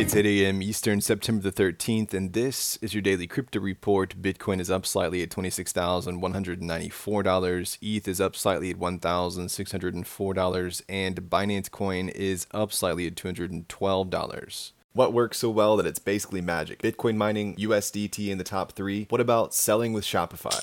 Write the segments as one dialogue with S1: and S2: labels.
S1: It's 8 a.m. Eastern, September the 13th, and this is your daily crypto report. Bitcoin is up slightly at $26,194. ETH is up slightly at $1,604, and Binance Coin is up slightly at $212. What works so well that it's basically magic? Bitcoin mining, USDT in the top three. What about selling with Shopify?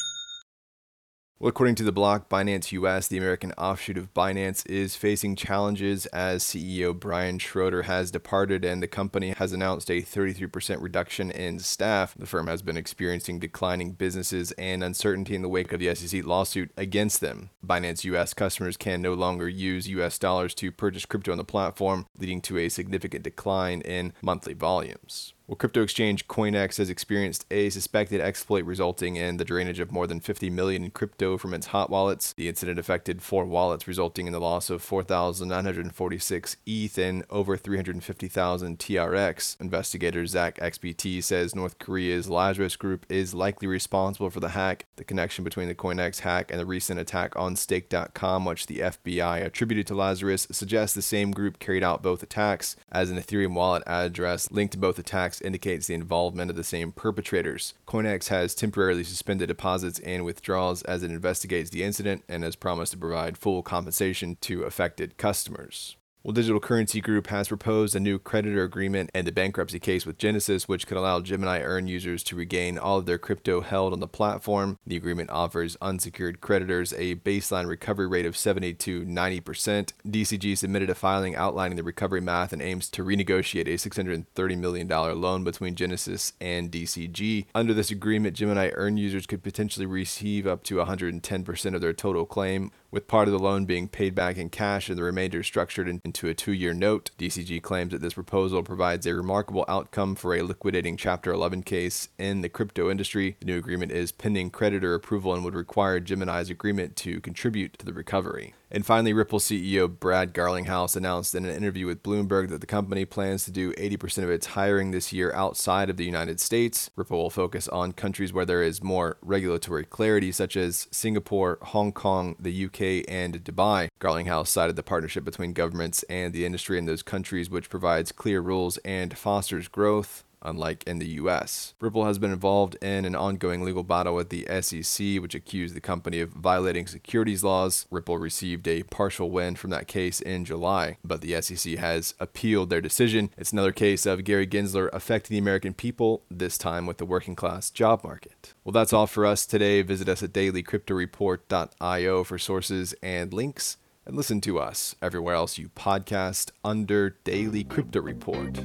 S1: Well, according to the block, Binance US, the American offshoot of Binance, is facing challenges as CEO Brian Shroder has departed and the company has announced a 33% reduction in staff. The firm has been experiencing declining businesses and uncertainty in the wake of the SEC lawsuit against them. Binance US customers can no longer use US dollars to purchase crypto on the platform, leading to a significant decline in monthly volumes. Well, crypto exchange CoinEx has experienced a suspected exploit resulting in the drainage of more than 50 million in crypto from its hot wallets. The incident affected four wallets, resulting in the loss of 4,946 ETH and over 350,000 TRX. Investigator Zach XBT says North Korea's Lazarus Group is likely responsible for the hack. The connection between the CoinEx hack and the recent attack on Stake.com, which the FBI attributed to Lazarus, suggests the same group carried out both attacks, as an Ethereum wallet address linked to both attacks indicates the involvement of the same perpetrators. CoinEx has temporarily suspended deposits and withdrawals as it investigates the incident and has promised to provide full compensation to affected customers. Well, Digital Currency Group has proposed a new creditor agreement and a bankruptcy case with Genesis, which could allow Gemini Earn users to regain all of their crypto held on the platform. The agreement offers unsecured creditors a baseline recovery rate of 70 to 90%. DCG submitted a filing outlining the recovery math and aims to renegotiate a $630 million loan between Genesis and DCG. Under this agreement, Gemini Earn users could potentially receive up to 110% of their total claim, with part of the loan being paid back in cash and the remainder structured into a two year note. DCG claims that this proposal provides a remarkable outcome for a liquidating Chapter 11 case in the crypto industry. The new agreement is pending creditor approval and would require Gemini's agreement to contribute to the recovery. And finally, Ripple CEO Brad Garlinghouse announced in an interview with Bloomberg that the company plans to do 80% of its hiring this year outside of the United States. Ripple will focus on countries where there is more regulatory clarity, such as Singapore, Hong Kong, the UK, and Dubai. Garlinghouse cited the partnership between governments and the industry in those countries, which provides clear rules and fosters growth unlike in the US. Ripple has been involved in an ongoing legal battle with the SEC, which accused the company of violating securities laws. Ripple received a partial win from that case in July, but the SEC has appealed their decision. It's another case of Gary Gensler affecting the American people, this time with the working class job market. Well, that's all for us today. Visit us at dailycryptoreport.io for sources and links. And listen to us everywhere else you podcast under Daily Crypto Report.